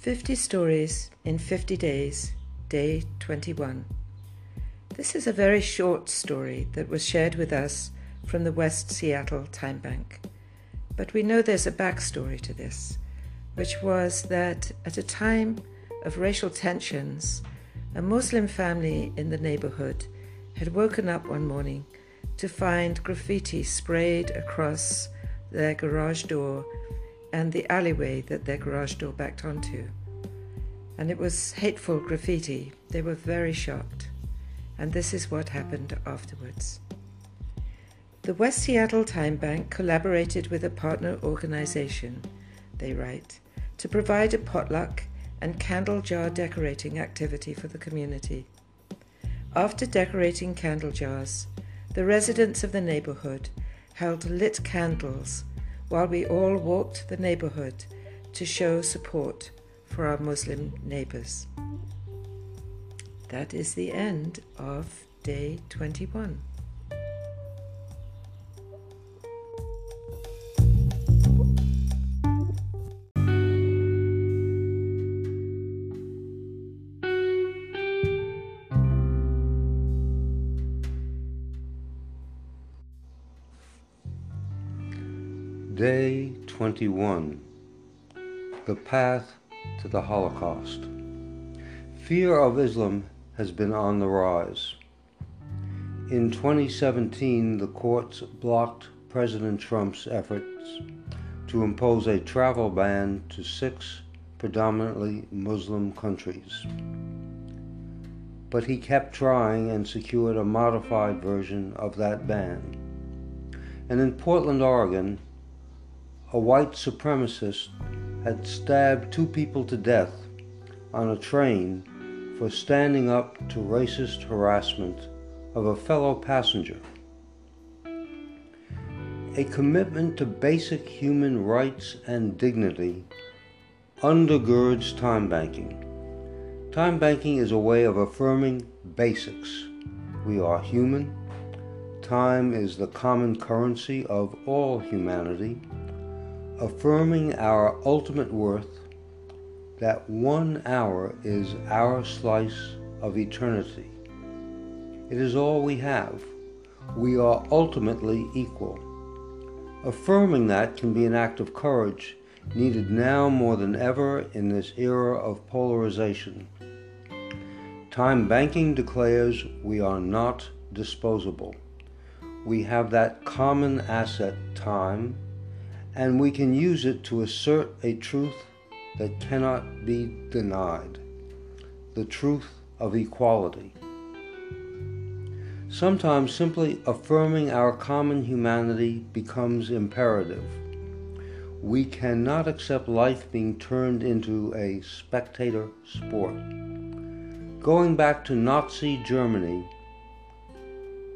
50 Stories in 50 Days, Day 21. This is a very short story that was shared with us from the West Seattle Time Bank. But we know there's a backstory to this, which was that at a time of racial tensions, a Muslim family in the neighborhood had woken up one morning to find graffiti sprayed across their garage door and the alleyway that their garage door backed onto. And it was hateful graffiti. They were very shocked. And this is what happened afterwards. The West Seattle Time Bank collaborated with a partner organization, they write, to provide a potluck and candle jar decorating activity for the community. After decorating candle jars, the residents of the neighborhood held lit candles while we all walked the neighborhood to show support for our Muslim neighbors. That is the end of day 21. Day 21 The Path to the Holocaust. Fear of Islam has been on the rise. In 2017, the courts blocked President Trump's efforts to impose a travel ban to six predominantly Muslim countries. But he kept trying and secured a modified version of that ban. And in Portland, Oregon, a white supremacist had stabbed two people to death on a train for standing up to racist harassment of a fellow passenger. A commitment to basic human rights and dignity undergirds time banking. Time banking is a way of affirming basics. We are human. Time is the common currency of all humanity affirming our ultimate worth that one hour is our slice of eternity. It is all we have. We are ultimately equal. Affirming that can be an act of courage needed now more than ever in this era of polarization. Time banking declares we are not disposable. We have that common asset, time, and we can use it to assert a truth that cannot be denied the truth of equality. Sometimes simply affirming our common humanity becomes imperative. We cannot accept life being turned into a spectator sport. Going back to Nazi Germany,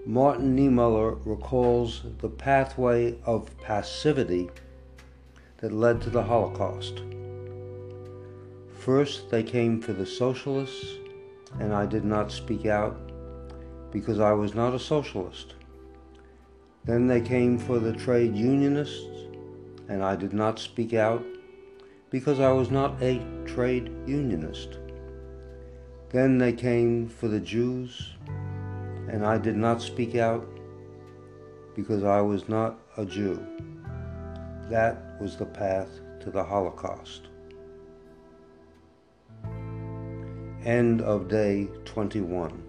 Martin Niemöller recalls the pathway of passivity that led to the Holocaust. First, they came for the socialists, and I did not speak out because I was not a socialist. Then they came for the trade unionists, and I did not speak out because I was not a trade unionist. Then they came for the Jews, and I did not speak out because I was not a Jew. That was the path to the Holocaust. End of day 21.